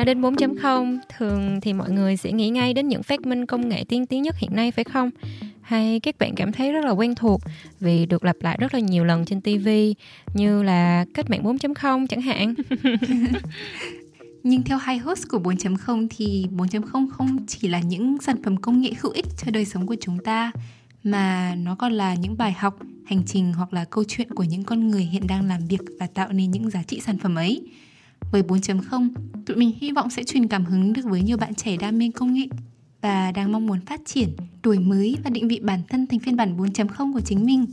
nói đến 4.0, thường thì mọi người sẽ nghĩ ngay đến những phát minh công nghệ tiên tiến nhất hiện nay phải không? Hay các bạn cảm thấy rất là quen thuộc vì được lặp lại rất là nhiều lần trên TV như là cách mạng 4.0 chẳng hạn. Nhưng theo hai host của 4.0 thì 4.0 không chỉ là những sản phẩm công nghệ hữu ích cho đời sống của chúng ta mà nó còn là những bài học, hành trình hoặc là câu chuyện của những con người hiện đang làm việc và tạo nên những giá trị sản phẩm ấy. Với 4.0, tụi mình hy vọng sẽ truyền cảm hứng được với nhiều bạn trẻ đam mê công nghệ và đang mong muốn phát triển, đổi mới và định vị bản thân thành phiên bản 4.0 của chính mình.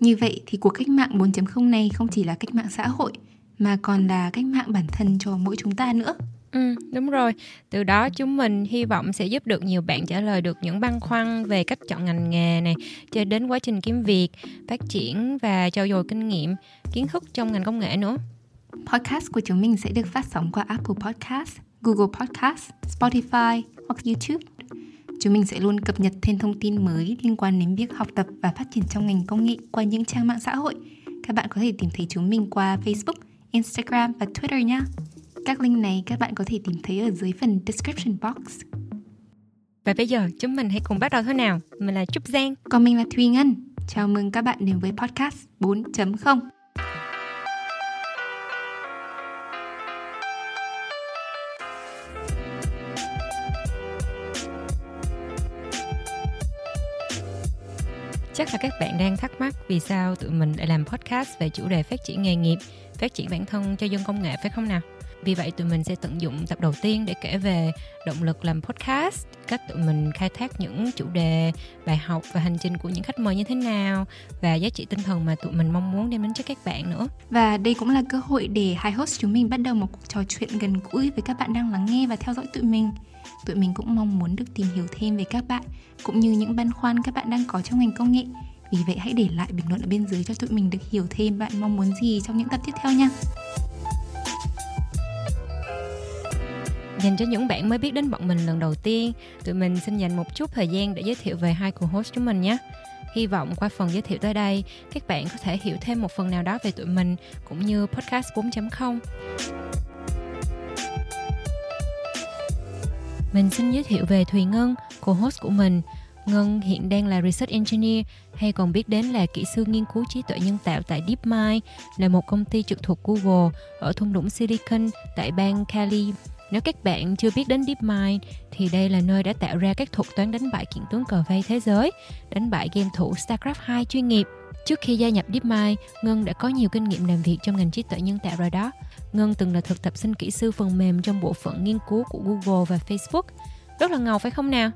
Như vậy thì cuộc cách mạng 4.0 này không chỉ là cách mạng xã hội mà còn là cách mạng bản thân cho mỗi chúng ta nữa. Ừ, đúng rồi. Từ đó chúng mình hy vọng sẽ giúp được nhiều bạn trả lời được những băn khoăn về cách chọn ngành nghề này, cho đến quá trình kiếm việc, phát triển và trau dồi kinh nghiệm, kiến thức trong ngành công nghệ nữa. Podcast của chúng mình sẽ được phát sóng qua Apple Podcast, Google Podcast, Spotify hoặc YouTube. Chúng mình sẽ luôn cập nhật thêm thông tin mới liên quan đến việc học tập và phát triển trong ngành công nghệ qua những trang mạng xã hội. Các bạn có thể tìm thấy chúng mình qua Facebook, Instagram và Twitter nhé. Các link này các bạn có thể tìm thấy ở dưới phần description box. Và bây giờ chúng mình hãy cùng bắt đầu thôi nào. Mình là Trúc Giang. Còn mình là Thùy Ngân. Chào mừng các bạn đến với podcast 4.0. Chắc là các bạn đang thắc mắc vì sao tụi mình lại làm podcast về chủ đề phát triển nghề nghiệp, phát triển bản thân cho dân công nghệ phải không nào? Vì vậy tụi mình sẽ tận dụng tập đầu tiên để kể về động lực làm podcast, cách tụi mình khai thác những chủ đề, bài học và hành trình của những khách mời như thế nào và giá trị tinh thần mà tụi mình mong muốn đem đến cho các bạn nữa. Và đây cũng là cơ hội để hai host chúng mình bắt đầu một cuộc trò chuyện gần gũi với các bạn đang lắng nghe và theo dõi tụi mình. Tụi mình cũng mong muốn được tìm hiểu thêm về các bạn cũng như những băn khoăn các bạn đang có trong ngành công nghệ. Vì vậy hãy để lại bình luận ở bên dưới cho tụi mình được hiểu thêm bạn mong muốn gì trong những tập tiếp theo nha. Dành cho những bạn mới biết đến bọn mình lần đầu tiên, tụi mình xin dành một chút thời gian để giới thiệu về hai co-host chúng mình nhé. Hy vọng qua phần giới thiệu tới đây, các bạn có thể hiểu thêm một phần nào đó về tụi mình cũng như podcast 4.0. Mình xin giới thiệu về Thùy Ngân, co-host của mình. Ngân hiện đang là Research Engineer hay còn biết đến là kỹ sư nghiên cứu trí tuệ nhân tạo tại DeepMind, là một công ty trực thuộc Google ở thung lũng Silicon tại bang Cali, nếu các bạn chưa biết đến DeepMind thì đây là nơi đã tạo ra các thuật toán đánh bại kiện tướng cờ vây thế giới, đánh bại game thủ StarCraft 2 chuyên nghiệp. Trước khi gia nhập DeepMind, Ngân đã có nhiều kinh nghiệm làm việc trong ngành trí tuệ nhân tạo rồi đó. Ngân từng là thực tập sinh kỹ sư phần mềm trong bộ phận nghiên cứu của Google và Facebook. Rất là ngầu phải không nào?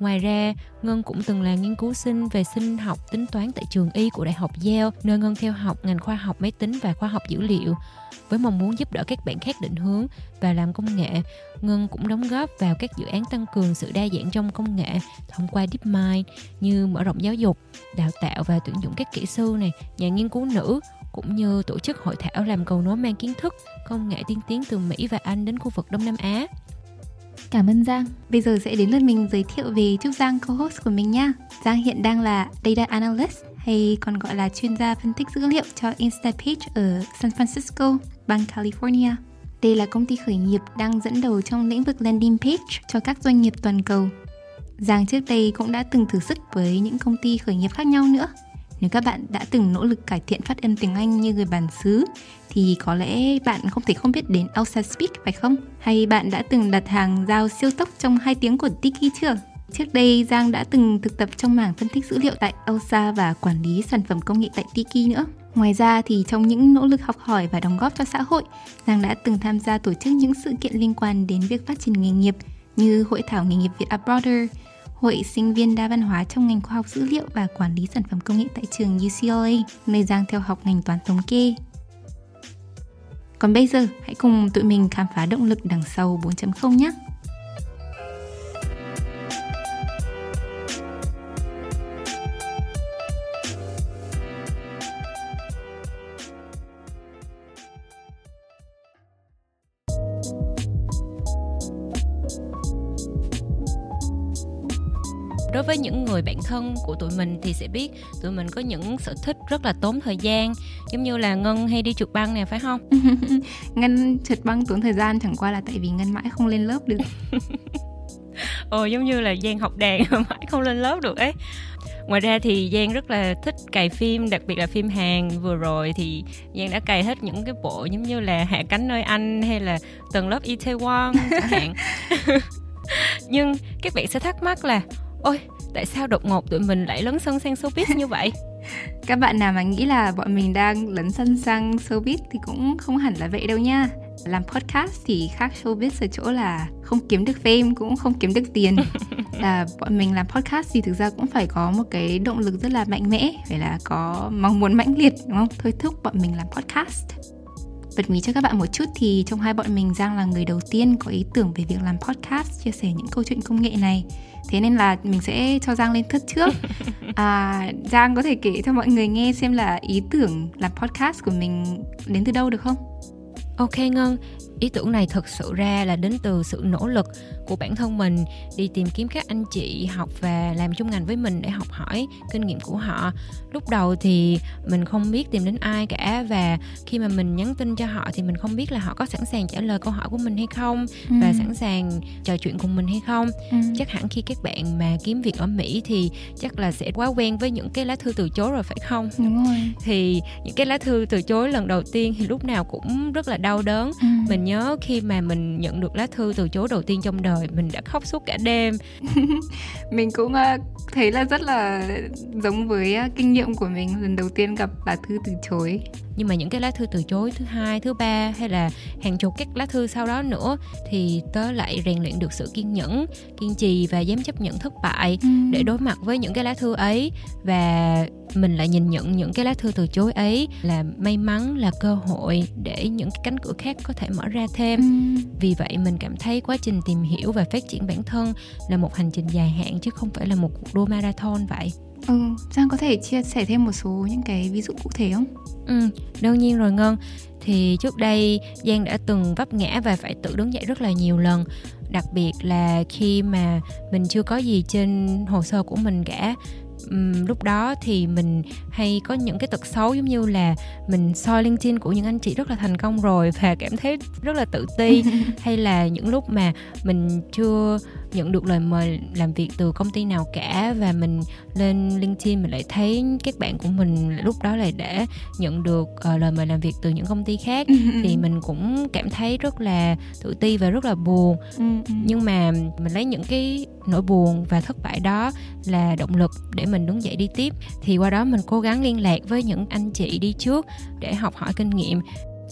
Ngoài ra, Ngân cũng từng là nghiên cứu sinh về sinh học tính toán tại trường y của Đại học Yale, nơi Ngân theo học ngành khoa học máy tính và khoa học dữ liệu. Với mong muốn giúp đỡ các bạn khác định hướng và làm công nghệ, Ngân cũng đóng góp vào các dự án tăng cường sự đa dạng trong công nghệ thông qua DeepMind như mở rộng giáo dục, đào tạo và tuyển dụng các kỹ sư này, nhà nghiên cứu nữ, cũng như tổ chức hội thảo làm cầu nối mang kiến thức, công nghệ tiên tiến từ Mỹ và Anh đến khu vực Đông Nam Á. Cảm ơn Giang. Bây giờ sẽ đến lượt mình giới thiệu về Trúc Giang co-host của mình nha. Giang hiện đang là Data Analyst hay còn gọi là chuyên gia phân tích dữ liệu cho Instapage ở San Francisco, bang California. Đây là công ty khởi nghiệp đang dẫn đầu trong lĩnh vực landing page cho các doanh nghiệp toàn cầu. Giang trước đây cũng đã từng thử sức với những công ty khởi nghiệp khác nhau nữa. Nếu các bạn đã từng nỗ lực cải thiện phát âm tiếng Anh như người bản xứ thì có lẽ bạn không thể không biết đến Elsa Speak phải không? Hay bạn đã từng đặt hàng giao siêu tốc trong 2 tiếng của Tiki chưa? Trước đây Giang đã từng thực tập trong mảng phân tích dữ liệu tại Elsa và quản lý sản phẩm công nghệ tại Tiki nữa. Ngoài ra thì trong những nỗ lực học hỏi và đóng góp cho xã hội, Giang đã từng tham gia tổ chức những sự kiện liên quan đến việc phát triển nghề nghiệp như Hội thảo nghề nghiệp Việt Abroader, Hội sinh viên đa văn hóa trong ngành khoa học dữ liệu và quản lý sản phẩm công nghệ tại trường UCLA, nơi Giang theo học ngành toán thống kê. Còn bây giờ, hãy cùng tụi mình khám phá động lực đằng sau 4.0 nhé! Đối với những người bạn thân của tụi mình thì sẽ biết tụi mình có những sở thích rất là tốn thời gian. Giống như là ngân hay đi trượt băng nè phải không? Ngân trượt băng tốn thời gian chẳng qua là tại vì ngân mãi không lên lớp được. Ồ giống như là giang học đàn mãi không lên lớp được ấy. Ngoài ra thì giang rất là thích cày phim đặc biệt là phim hàn. Vừa rồi thì giang đã cày hết những cái bộ giống như là hạ cánh nơi anh hay là tầng lớp itaewon chẳng hạn. Nhưng các bạn sẽ thắc mắc là ôi tại sao đột ngột tụi mình lại lấn sân sang showbiz như vậy? Các bạn nào mà nghĩ là bọn mình đang lấn sân sang showbiz thì cũng không hẳn là vậy đâu nha. Làm podcast thì khác showbiz ở chỗ là không kiếm được fame cũng không kiếm được tiền. Là bọn mình làm podcast thì thực ra cũng phải có một cái động lực rất là mạnh mẽ phải là có mong muốn mãnh liệt đúng không? Thôi thúc bọn mình làm podcast. Bật mí cho các bạn một chút thì trong hai bọn mình Giang là người đầu tiên có ý tưởng về việc làm podcast chia sẻ những câu chuyện công nghệ này thế nên là mình sẽ cho Giang lên thất trước à, Giang có thể kể cho mọi người nghe xem là ý tưởng làm podcast của mình đến từ đâu được không? Ok Ngân, ý tưởng này thực sự ra là đến từ sự nỗ lực của bản thân mình đi tìm kiếm các anh chị học và làm chung ngành với mình để học hỏi kinh nghiệm của họ lúc đầu thì mình không biết tìm đến ai cả và khi mà mình nhắn tin cho họ thì mình không biết là họ có sẵn sàng trả lời câu hỏi của mình hay không ừ. và sẵn sàng trò chuyện cùng mình hay không ừ. chắc hẳn khi các bạn mà kiếm việc ở mỹ thì chắc là sẽ quá quen với những cái lá thư từ chối rồi phải không đúng rồi thì những cái lá thư từ chối lần đầu tiên thì lúc nào cũng rất là đau đớn ừ. mình nhớ khi mà mình nhận được lá thư từ chối đầu tiên trong đời mình đã khóc suốt cả đêm. Mình cũng ờ, thấy là rất là giống với ờ, kinh nghiệm của mình lần đầu tiên gặp bà thư từ chối nhưng mà những cái lá thư từ chối thứ hai thứ ba hay là hàng chục các lá thư sau đó nữa thì tớ lại rèn luyện được sự kiên nhẫn kiên trì và dám chấp nhận thất bại ừ. để đối mặt với những cái lá thư ấy và mình lại nhìn nhận những cái lá thư từ chối ấy là may mắn là cơ hội để những cái cánh cửa khác có thể mở ra thêm ừ. vì vậy mình cảm thấy quá trình tìm hiểu và phát triển bản thân là một hành trình dài hạn chứ không phải là một cuộc đua marathon vậy Ừ, Giang có thể chia sẻ thêm một số những cái ví dụ cụ thể không? Ừ, đương nhiên rồi Ngân. Thì trước đây Giang đã từng vấp ngã và phải tự đứng dậy rất là nhiều lần. Đặc biệt là khi mà mình chưa có gì trên hồ sơ của mình cả. Um, lúc đó thì mình hay có những cái tật xấu giống như là mình soi LinkedIn của những anh chị rất là thành công rồi và cảm thấy rất là tự ti. Hay là những lúc mà mình chưa nhận được lời mời làm việc từ công ty nào cả và mình lên LinkedIn mình lại thấy các bạn của mình lúc đó lại đã nhận được uh, lời mời làm việc từ những công ty khác. Thì mình cũng cảm thấy rất là tự ti và rất là buồn. Ừ, ừ. nhưng mà mình lấy những cái nỗi buồn và thất bại đó là động lực để mình đứng dậy đi tiếp. Thì qua đó mình cố gắng liên lạc với những anh chị đi trước để học hỏi kinh nghiệm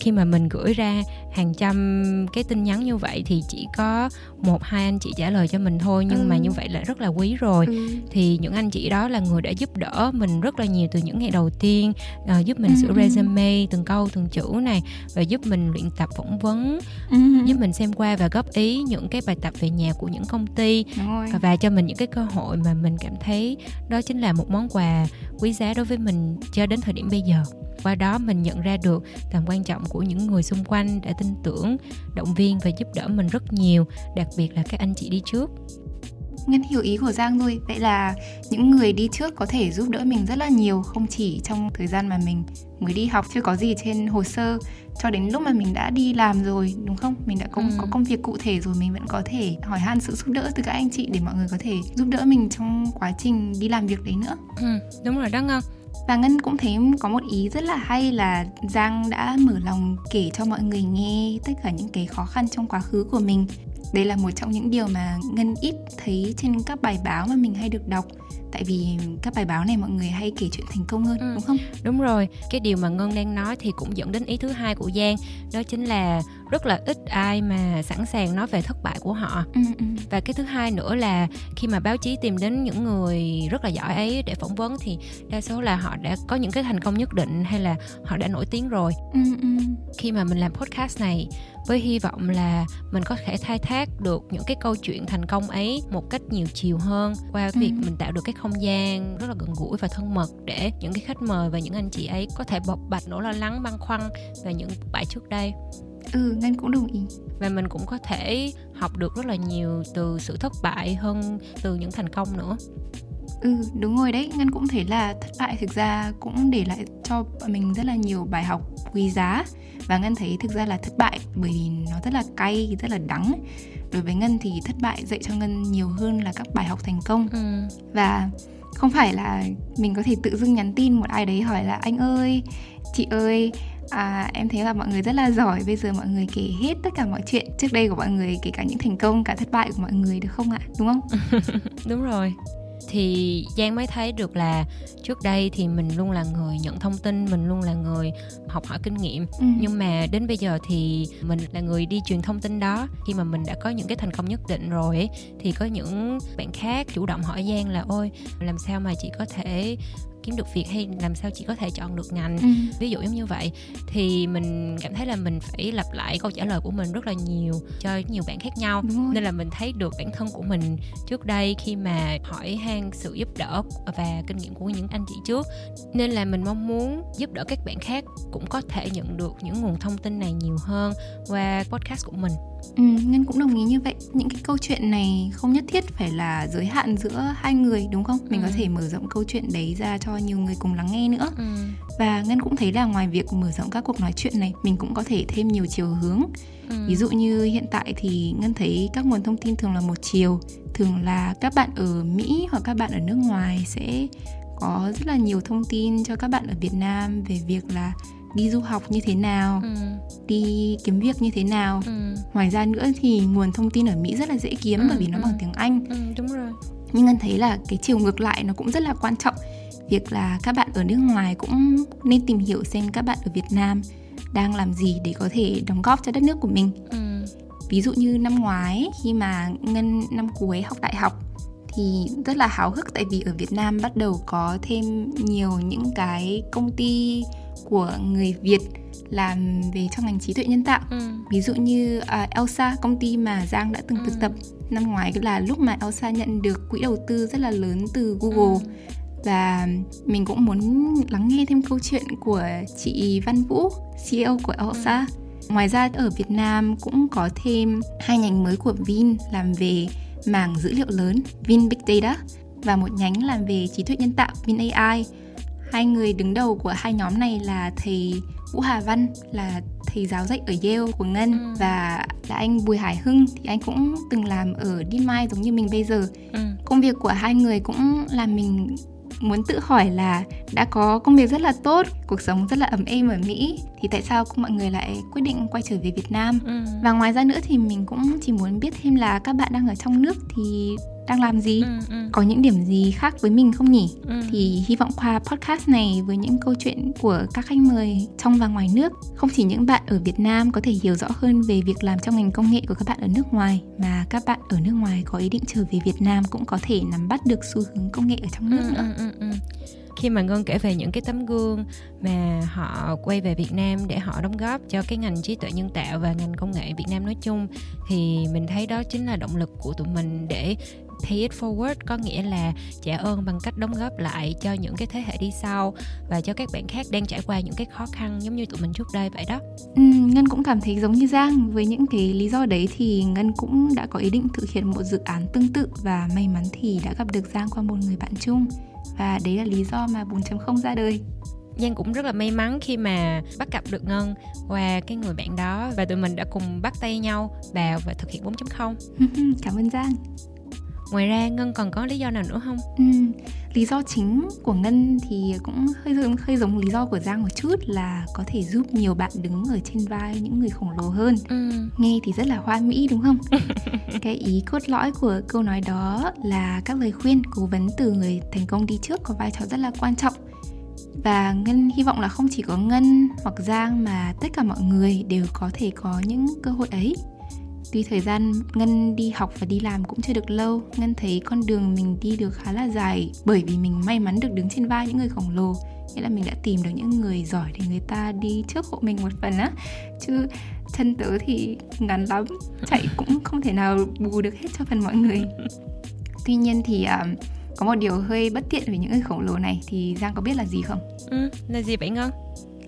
khi mà mình gửi ra hàng trăm cái tin nhắn như vậy thì chỉ có một hai anh chị trả lời cho mình thôi nhưng ừ. mà như vậy là rất là quý rồi ừ. thì những anh chị đó là người đã giúp đỡ mình rất là nhiều từ những ngày đầu tiên uh, giúp mình ừ. sửa resume từng câu từng chữ này và giúp mình luyện tập phỏng vấn ừ. giúp mình xem qua và góp ý những cái bài tập về nhà của những công ty và, và cho mình những cái cơ hội mà mình cảm thấy đó chính là một món quà quý giá đối với mình cho đến thời điểm bây giờ qua đó mình nhận ra được tầm quan trọng của những người xung quanh đã tin tưởng động viên và giúp đỡ mình rất nhiều đặc biệt là các anh chị đi trước Ngân hiểu ý của Giang rồi Vậy là những người đi trước có thể giúp đỡ mình rất là nhiều Không chỉ trong thời gian mà mình mới đi học chưa có gì trên hồ sơ Cho đến lúc mà mình đã đi làm rồi đúng không? Mình đã có, ừ. có công việc cụ thể rồi Mình vẫn có thể hỏi han sự giúp đỡ từ các anh chị Để mọi người có thể giúp đỡ mình trong quá trình đi làm việc đấy nữa ừ, Đúng rồi đó Ngân và Ngân cũng thấy có một ý rất là hay là Giang đã mở lòng kể cho mọi người nghe tất cả những cái khó khăn trong quá khứ của mình. Đây là một trong những điều mà Ngân ít thấy trên các bài báo mà mình hay được đọc tại vì các bài báo này mọi người hay kể chuyện thành công hơn ừ. đúng không đúng rồi cái điều mà ngân đang nói thì cũng dẫn đến ý thứ hai của giang đó chính là rất là ít ai mà sẵn sàng nói về thất bại của họ ừ, ừ. và cái thứ hai nữa là khi mà báo chí tìm đến những người rất là giỏi ấy để phỏng vấn thì đa số là họ đã có những cái thành công nhất định hay là họ đã nổi tiếng rồi ừ, ừ. khi mà mình làm podcast này với hy vọng là mình có thể khai thác được những cái câu chuyện thành công ấy một cách nhiều chiều hơn qua việc ừ. mình tạo được cái không gian rất là gần gũi và thân mật để những cái khách mời và những anh chị ấy có thể bộc bạch nỗi lo lắng băn khoăn về những bại trước đây ừ ngân cũng đồng ý. Và mình cũng có thể học được rất là nhiều từ sự thất bại hơn từ những thành công nữa. Ừ đúng rồi đấy. Ngân cũng thấy là thất bại thực ra cũng để lại cho mình rất là nhiều bài học quý giá. Và ngân thấy thực ra là thất bại bởi vì nó rất là cay rất là đắng. Đối với ngân thì thất bại dạy cho ngân nhiều hơn là các bài học thành công. Ừ. và không phải là mình có thể tự dưng nhắn tin một ai đấy hỏi là anh ơi chị ơi à, em thấy là mọi người rất là giỏi. Bây giờ mọi người kể hết tất cả mọi chuyện trước đây của mọi người kể cả những thành công cả thất bại của mọi người được không ạ? Đúng không? Đúng rồi. Thì giang mới thấy được là trước đây thì mình luôn là người nhận thông tin mình luôn là người học hỏi kinh nghiệm. Ừ. nhưng mà đến bây giờ thì mình là người đi truyền thông tin đó. Khi mà mình đã có những cái thành công nhất định rồi ấy, thì có những bạn khác chủ động hỏi giang là ôi làm sao mà chị có thể kiếm được việc hay làm sao chị có thể chọn được ngành. Ừ. ví dụ giống như vậy thì mình cảm thấy là mình phải lặp lại câu trả lời của mình rất là nhiều cho nhiều bạn khác nhau. Nên là mình thấy được bản thân của mình trước đây khi mà hỏi han sự giúp đỡ và kinh nghiệm của những anh chị trước. Nên là mình mong muốn giúp đỡ các bạn khác cũng có thể nhận được những nguồn thông tin này nhiều hơn qua podcast của mình Ừ, Ngân cũng đồng ý như vậy Những cái câu chuyện này không nhất thiết phải là giới hạn giữa hai người đúng không? Mình ừ. có thể mở rộng câu chuyện đấy ra cho nhiều người cùng lắng nghe nữa ừ. Và Ngân cũng thấy là ngoài việc mở rộng các cuộc nói chuyện này Mình cũng có thể thêm nhiều chiều hướng ừ. Ví dụ như hiện tại thì Ngân thấy các nguồn thông tin thường là một chiều Thường là các bạn ở Mỹ hoặc các bạn ở nước ngoài sẽ có rất là nhiều thông tin cho các bạn ở Việt Nam về việc là đi du học như thế nào ừ. đi kiếm việc như thế nào ừ. ngoài ra nữa thì nguồn thông tin ở mỹ rất là dễ kiếm ừ, bởi vì nó ừ. bằng tiếng anh ừ, đúng rồi nhưng ngân thấy là cái chiều ngược lại nó cũng rất là quan trọng việc là các bạn ở nước ngoài cũng nên tìm hiểu xem các bạn ở việt nam đang làm gì để có thể đóng góp cho đất nước của mình ừ. ví dụ như năm ngoái khi mà ngân năm cuối học đại học thì rất là háo hức tại vì ở Việt Nam bắt đầu có thêm nhiều những cái công ty của người Việt làm về trong ngành trí tuệ nhân tạo ừ. ví dụ như uh, Elsa công ty mà Giang đã từng ừ. thực tập năm ngoái là lúc mà Elsa nhận được quỹ đầu tư rất là lớn từ Google ừ. và mình cũng muốn lắng nghe thêm câu chuyện của chị Văn Vũ CEO của Elsa ừ. ngoài ra ở Việt Nam cũng có thêm hai nhánh mới của Vin làm về mảng dữ liệu lớn Vin Big Data và một nhánh làm về trí tuệ nhân tạo Vin AI Hai người đứng đầu của hai nhóm này là thầy Vũ Hà Văn là thầy giáo dạy ở Yale của Ngân ừ. và là anh Bùi Hải Hưng thì anh cũng từng làm ở DeepMind giống như mình bây giờ. Ừ. Công việc của hai người cũng làm mình muốn tự hỏi là đã có công việc rất là tốt, cuộc sống rất là ấm êm ở Mỹ thì tại sao mọi người lại quyết định quay trở về Việt Nam? Ừ. Và ngoài ra nữa thì mình cũng chỉ muốn biết thêm là các bạn đang ở trong nước thì đang làm gì ừ, ừ. có những điểm gì khác với mình không nhỉ ừ. thì hy vọng qua podcast này với những câu chuyện của các khách mời trong và ngoài nước không chỉ những bạn ở Việt Nam có thể hiểu rõ hơn về việc làm trong ngành công nghệ của các bạn ở nước ngoài mà các bạn ở nước ngoài có ý định trở về Việt Nam cũng có thể nắm bắt được xu hướng công nghệ ở trong nước ừ, nữa ừ, ừ, ừ khi mà ngân kể về những cái tấm gương mà họ quay về Việt Nam để họ đóng góp cho cái ngành trí tuệ nhân tạo và ngành công nghệ Việt Nam nói chung thì mình thấy đó chính là động lực của tụi mình để pay it forward có nghĩa là trả ơn bằng cách đóng góp lại cho những cái thế hệ đi sau và cho các bạn khác đang trải qua những cái khó khăn giống như tụi mình trước đây vậy đó. Ừ, ngân cũng cảm thấy giống như giang. Với những cái lý do đấy thì ngân cũng đã có ý định thực hiện một dự án tương tự và may mắn thì đã gặp được giang qua một người bạn chung. Và đấy là lý do mà 4.0 ra đời. Giang cũng rất là may mắn khi mà bắt gặp được Ngân qua cái người bạn đó và tụi mình đã cùng bắt tay nhau vào và thực hiện 4.0 Cảm ơn Giang ngoài ra ngân còn có lý do nào nữa không? Ừ, lý do chính của ngân thì cũng hơi giống hơi giống lý do của giang một chút là có thể giúp nhiều bạn đứng ở trên vai những người khổng lồ hơn. Ừ. nghe thì rất là hoa mỹ đúng không? Cái ý cốt lõi của câu nói đó là các lời khuyên cố vấn từ người thành công đi trước có vai trò rất là quan trọng. Và ngân hy vọng là không chỉ có ngân hoặc giang mà tất cả mọi người đều có thể có những cơ hội ấy Tuy thời gian Ngân đi học và đi làm cũng chưa được lâu Ngân thấy con đường mình đi được khá là dài Bởi vì mình may mắn được đứng trên vai những người khổng lồ Nghĩa là mình đã tìm được những người giỏi để người ta đi trước hộ mình một phần á Chứ chân tớ thì ngắn lắm Chạy cũng không thể nào bù được hết cho phần mọi người Tuy nhiên thì uh, có một điều hơi bất tiện về những người khổng lồ này Thì Giang có biết là gì không? Ừ, là gì vậy Ngân?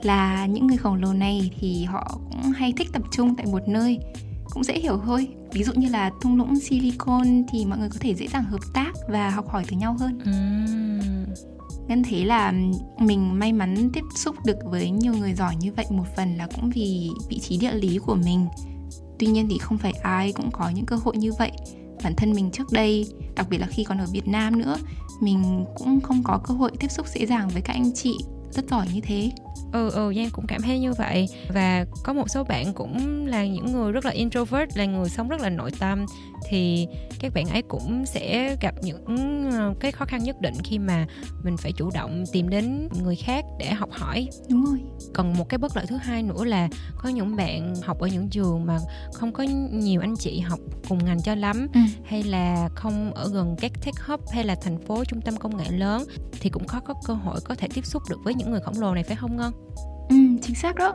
là những người khổng lồ này thì họ cũng hay thích tập trung tại một nơi cũng dễ hiểu thôi. Ví dụ như là thung lũng silicon thì mọi người có thể dễ dàng hợp tác và học hỏi từ nhau hơn. Uhm. Ngân thấy là mình may mắn tiếp xúc được với nhiều người giỏi như vậy một phần là cũng vì vị trí địa lý của mình. Tuy nhiên thì không phải ai cũng có những cơ hội như vậy. Bản thân mình trước đây đặc biệt là khi còn ở việt nam nữa mình cũng không có cơ hội tiếp xúc dễ dàng với các anh chị rất giỏi như thế ừ ừ giang cũng cảm thấy như vậy. Và có một số bạn cũng là những người rất là introvert là người sống rất là nội tâm. Thì các bạn ấy cũng sẽ gặp những ờ, cái khó khăn nhất định khi mà mình phải chủ động tìm đến người khác để học hỏi. Đúng rồi. Còn một cái bất lợi thứ hai nữa là có những bạn học ở những trường mà không có nhiều anh chị học cùng ngành cho lắm ừ. hay là không ở gần các tech hub hay là thành phố trung tâm công nghệ lớn thì cũng khó có cơ hội có thể tiếp xúc được với những người khổng lồ này phải không ngân ừ chính xác đó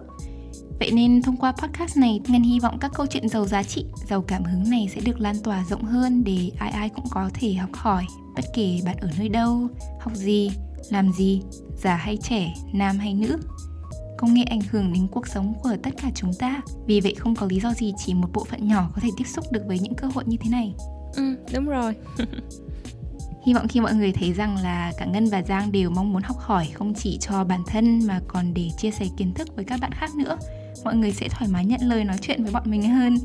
Vậy nên thông qua podcast này, Ngân hy vọng các câu chuyện giàu giá trị, giàu cảm hứng này sẽ được lan tỏa rộng hơn để ai ai cũng có thể học hỏi, bất kể bạn ở nơi đâu, học gì, làm gì, già hay trẻ, nam hay nữ. Công nghệ ảnh hưởng đến cuộc sống của tất cả chúng ta, vì vậy không có lý do gì chỉ một bộ phận nhỏ có thể tiếp xúc được với những cơ hội như thế này. Ừ, đúng rồi. Hy vọng khi mọi người thấy rằng là cả Ngân và Giang đều mong muốn học hỏi không chỉ cho bản thân mà còn để chia sẻ kiến thức với các bạn khác nữa. Mọi người sẽ thoải mái nhận lời nói chuyện với bọn mình hơn.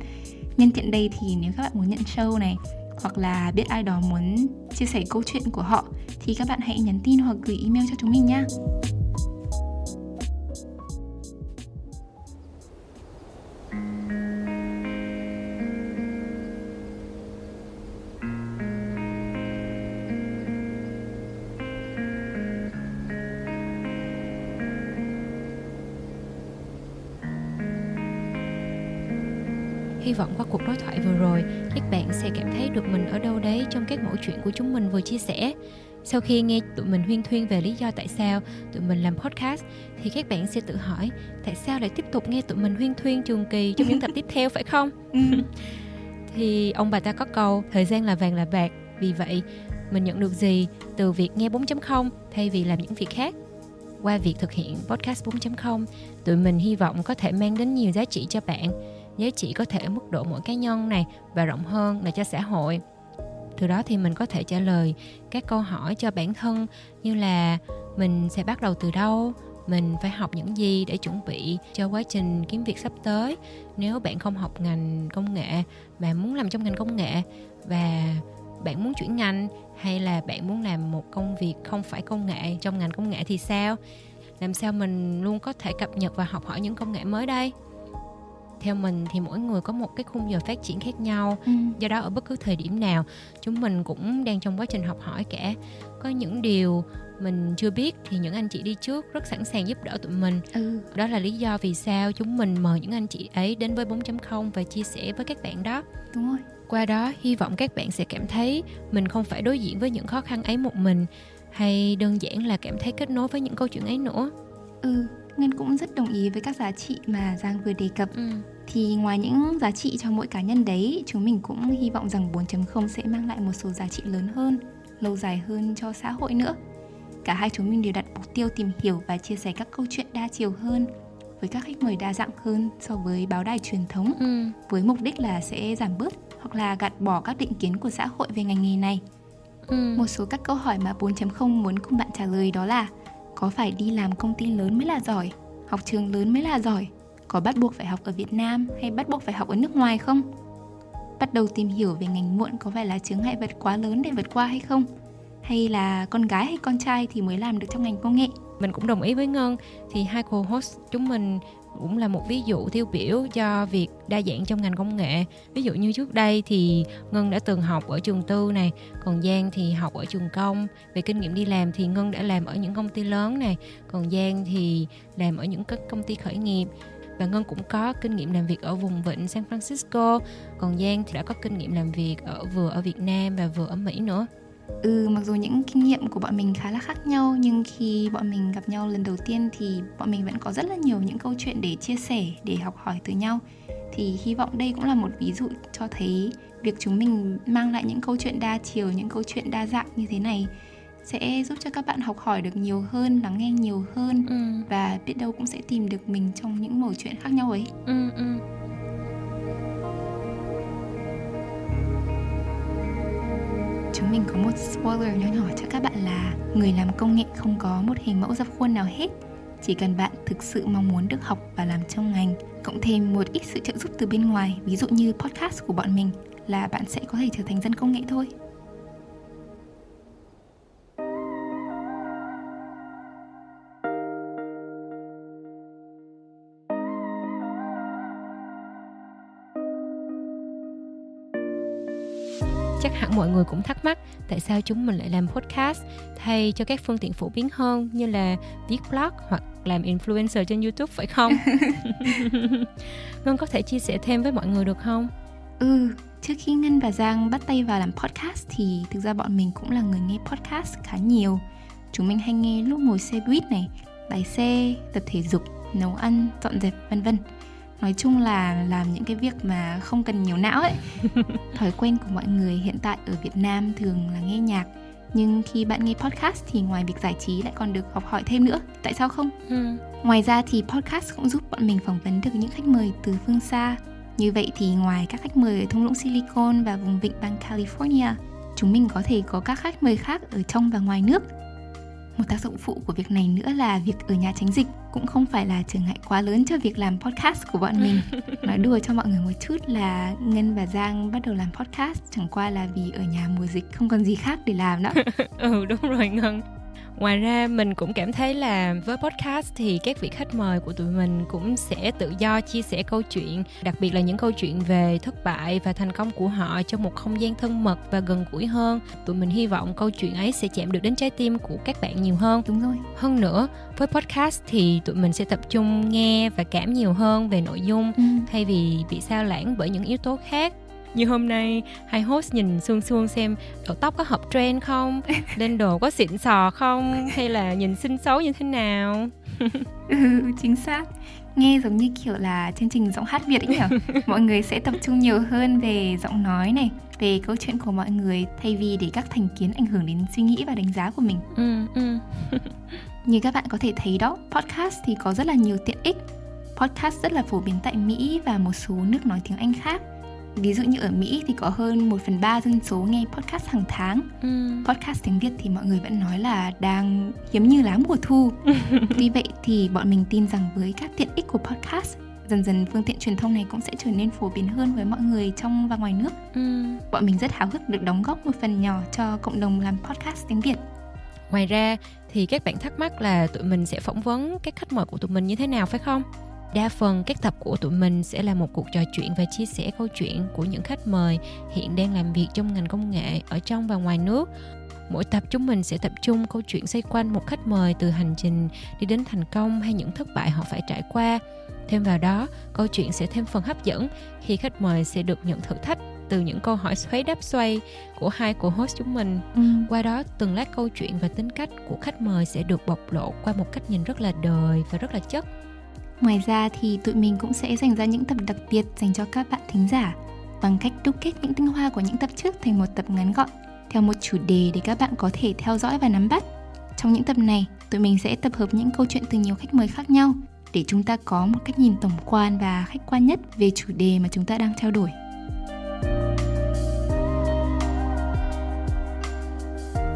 Nhân tiện đây thì nếu các bạn muốn nhận show này, hoặc là biết ai đó muốn chia sẻ câu chuyện của họ, thì các bạn hãy nhắn tin hoặc gửi email cho chúng mình nhé mẫu chuyện của chúng mình vừa chia sẻ. Sau khi nghe tụi mình huyên thuyên về lý do tại sao tụi mình làm podcast thì các bạn sẽ tự hỏi tại sao lại tiếp tục nghe tụi mình huyên thuyên trường kỳ trong những tập tiếp theo phải không? Ừ. thì ông bà ta có câu thời gian là vàng là bạc, vì vậy mình nhận được gì từ việc nghe 4.0 thay vì làm những việc khác qua việc thực hiện podcast 4.0 tụi mình hy vọng có thể mang đến nhiều giá trị cho bạn giá trị có thể ở mức độ mỗi cá nhân này và rộng hơn là cho xã hội từ đó thì mình có thể trả lời các câu hỏi cho bản thân như là mình sẽ bắt đầu từ đâu, mình phải học những gì để chuẩn bị cho quá trình kiếm việc sắp tới. Nếu bạn không học ngành công nghệ mà muốn làm trong ngành công nghệ và bạn muốn chuyển ngành hay là bạn muốn làm một công việc không phải công nghệ, trong ngành công nghệ thì sao? Làm sao mình luôn có thể cập nhật và học hỏi những công nghệ mới đây? Theo mình thì mỗi người có một cái khung giờ phát triển khác nhau. Ừ. do đó ở bất cứ thời điểm nào chúng mình cũng đang trong quá trình học hỏi cả. Có những điều mình chưa biết thì những anh chị đi trước rất sẵn sàng giúp đỡ tụi mình. Ừ. đó là lý do vì sao chúng mình mời những anh chị ấy đến với 4.0 và chia sẻ với các bạn đó. Đúng rồi. Qua đó hy vọng các bạn sẽ cảm thấy mình không phải đối diện với những khó khăn ấy một mình hay đơn giản là cảm thấy kết nối với những câu chuyện ấy nữa. Ừ Ngân cũng rất đồng ý với các giá trị mà Giang vừa đề cập. Ừ. Thì ngoài những giá trị cho mỗi cá nhân đấy, chúng mình cũng hy vọng rằng 4.0 sẽ mang lại một số giá trị lớn hơn, lâu dài hơn cho xã hội nữa. Cả hai chúng mình đều đặt mục tiêu tìm hiểu và chia sẻ các câu chuyện đa chiều hơn với các khách mời đa dạng hơn so với báo đài truyền thống ừ. với mục đích là sẽ giảm bớt hoặc là gạt bỏ các định kiến của xã hội về ngành nghề này. Ừ. Một số các câu hỏi mà 4.0 muốn cùng bạn trả lời đó là có phải đi làm công ty lớn mới là giỏi, học trường lớn mới là giỏi, có bắt buộc phải học ở việt nam hay bắt buộc phải học ở nước ngoài không? Bắt đầu tìm hiểu về ngành muộn có phải là chướng ngại vật quá lớn để vượt qua hay không? Hay là con gái hay con trai thì mới làm được trong ngành công nghệ? Mình cũng đồng ý với ngân. Thì hai co-host chúng mình cũng là một ví dụ tiêu biểu cho việc đa dạng trong ngành công nghệ. Ví dụ như trước đây thì ngân đã từng học ở trường tư này, còn giang thì học ở trường công. Về kinh nghiệm đi làm thì ngân đã làm ở những công ty lớn này, còn giang thì làm ở những các công ty khởi nghiệp. Và Ngân cũng có kinh nghiệm làm việc ở vùng vịnh San Francisco, còn Giang thì đã có kinh nghiệm làm việc ở, vừa ở Việt Nam và vừa ở Mỹ nữa. Ừ, mặc dù những kinh nghiệm của bọn mình khá là khác nhau nhưng khi bọn mình gặp nhau lần đầu tiên thì bọn mình vẫn có rất là nhiều những câu chuyện để chia sẻ, để học hỏi từ nhau. Thì hy vọng đây cũng là một ví dụ cho thấy việc chúng mình mang lại những câu chuyện đa chiều, những câu chuyện đa dạng như thế này sẽ giúp cho các bạn học hỏi được nhiều hơn lắng nghe nhiều hơn ừ. và biết đâu cũng sẽ tìm được mình trong những mẩu chuyện khác nhau ấy Ừ, ừ. Chúng mình có một spoiler nhỏ nhỏ cho các bạn là người làm công nghệ không có một hình mẫu dập khuôn nào hết. Chỉ cần bạn thực sự mong muốn được học và làm trong ngành, cộng thêm một ít sự trợ giúp từ bên ngoài, ví dụ như podcast của bọn mình, là bạn sẽ có thể trở thành dân công nghệ thôi. Mọi người cũng thắc mắc tại sao chúng mình lại làm podcast thay cho các phương tiện phổ biến hơn như là viết blog hoặc làm influencer trên YouTube phải không? Ngân có thể chia sẻ thêm với mọi người được không? Ừ, trước khi Ngân và Giang bắt tay vào làm podcast thì thực ra bọn mình cũng là người nghe podcast khá nhiều. Chúng mình hay nghe lúc ngồi xe buýt này, lái xe, tập thể dục, nấu ăn, dọn dẹp vân vân. Nói chung là làm những cái việc mà không cần nhiều não ấy. Thói quen của mọi người hiện tại ở Việt Nam thường là nghe nhạc. Nhưng khi bạn nghe podcast thì ngoài việc giải trí lại còn được học hỏi thêm nữa. Tại sao không? Ừ. ngoài ra thì podcast cũng giúp bọn mình phỏng vấn được những khách mời từ phương xa. Như vậy thì ngoài các khách mời ở thung lũng silicon và vùng vịnh bang california chúng mình có thể có các khách mời khác ở trong và ngoài nước một tác dụng phụ của việc này nữa là việc ở nhà tránh dịch cũng không phải là trở ngại quá lớn cho việc làm podcast của bọn mình. Nói đùa cho mọi người một chút là ngân và giang bắt đầu làm podcast chẳng qua là vì ở nhà mùa dịch không còn gì khác để làm đó. Ừ đúng rồi Ngân Ngoài ra mình cũng cảm thấy là với podcast thì các vị khách mời của tụi mình cũng sẽ tự do chia sẻ câu chuyện, đặc biệt là những câu chuyện về thất bại và thành công của họ trong một không gian thân mật và gần gũi hơn. Tụi mình hy vọng câu chuyện ấy sẽ chạm được đến trái tim của các bạn nhiều hơn. đúng rồi Hơn nữa, với podcast thì tụi mình sẽ tập trung nghe và cảm nhiều hơn về nội dung ừ. thay vì bị sao lãng bởi những yếu tố khác như hôm nay hai host nhìn xuông xuông xem đầu tóc có hợp trend không? Lên đồ có xịn sò không? Hay là nhìn xinh xấu như thế nào? Ừ, chính xác. Nghe giống như kiểu là chương trình giọng hát Việt ấy nhỉ? Mọi người sẽ tập trung nhiều hơn về giọng nói này về câu chuyện của mọi người thay vì để các thành kiến ảnh hưởng đến suy nghĩ và đánh giá của mình. Ừ ừ. Như các bạn có thể thấy đó podcast thì có rất là nhiều tiện ích. Podcast rất là phổ biến tại Mỹ và một số nước nói tiếng Anh khác ví dụ như ở Mỹ thì có hơn 1 phần 3 dân số nghe podcast hàng tháng ừ podcast tiếng Việt thì mọi người vẫn nói là đang hiếm như lá mùa thu. Tuy vậy thì bọn mình tin rằng với các tiện ích của podcast, dần dần phương tiện truyền thông này cũng sẽ trở nên phổ biến hơn với mọi người trong và ngoài nước. ừ Bọn mình rất háo hức được đóng góp một phần nhỏ cho cộng đồng làm podcast tiếng Việt. ngoài ra thì các bạn thắc mắc là tụi mình sẽ phỏng vấn các khách mời của tụi mình như thế nào phải không đa phần các tập của tụi mình sẽ là một cuộc trò chuyện và chia sẻ câu chuyện của những khách mời hiện đang làm việc trong ngành công nghệ ở trong và ngoài nước. Mỗi tập chúng mình sẽ tập trung câu chuyện xoay quanh một khách mời từ hành trình đi đến thành công hay những thất bại họ phải trải qua. Thêm vào đó câu chuyện sẽ thêm phần hấp dẫn khi khách mời sẽ được nhận thử thách từ những câu hỏi xoáy đáp xoay của hai của host chúng mình. Qua đó từng lát câu chuyện và tính cách của khách mời sẽ được bộc lộ qua một cách nhìn rất là đời và rất là chất Ngoài ra thì tụi mình cũng sẽ dành ra những tập đặc biệt dành cho các bạn thính giả bằng cách đúc kết những tinh hoa của những tập trước thành một tập ngắn gọn theo một chủ đề để các bạn có thể theo dõi và nắm bắt. Trong những tập này, tụi mình sẽ tập hợp những câu chuyện từ nhiều khách mời khác nhau để chúng ta có một cách nhìn tổng quan và khách quan nhất về chủ đề mà chúng ta đang trao đổi.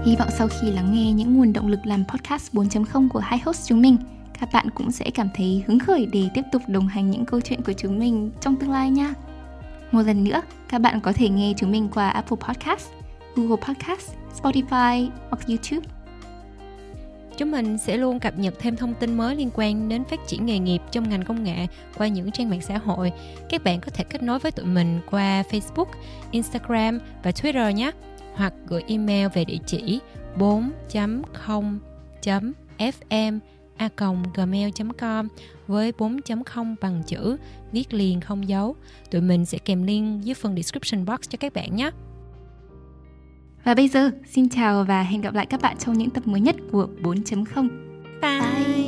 Hy vọng sau khi lắng nghe những nguồn động lực làm podcast 4.0 của hai host chúng mình, các bạn cũng sẽ cảm thấy hứng khởi để tiếp tục đồng hành những câu chuyện của chúng mình trong tương lai nha. Một lần nữa, các bạn có thể nghe chúng mình qua Apple Podcast, Google Podcast, Spotify hoặc YouTube. Chúng mình sẽ luôn cập nhật thêm thông tin mới liên quan đến phát triển nghề nghiệp trong ngành công nghệ qua những trang mạng xã hội. Các bạn có thể kết nối với tụi mình qua Facebook, Instagram và Twitter nhé. Hoặc gửi email về địa chỉ 4.0.fm a gmail.com với 4.0 bằng chữ viết liền không dấu. Tụi mình sẽ kèm link dưới phần description box cho các bạn nhé. Và bây giờ, xin chào và hẹn gặp lại các bạn trong những tập mới nhất của 4.0. Bye. Bye.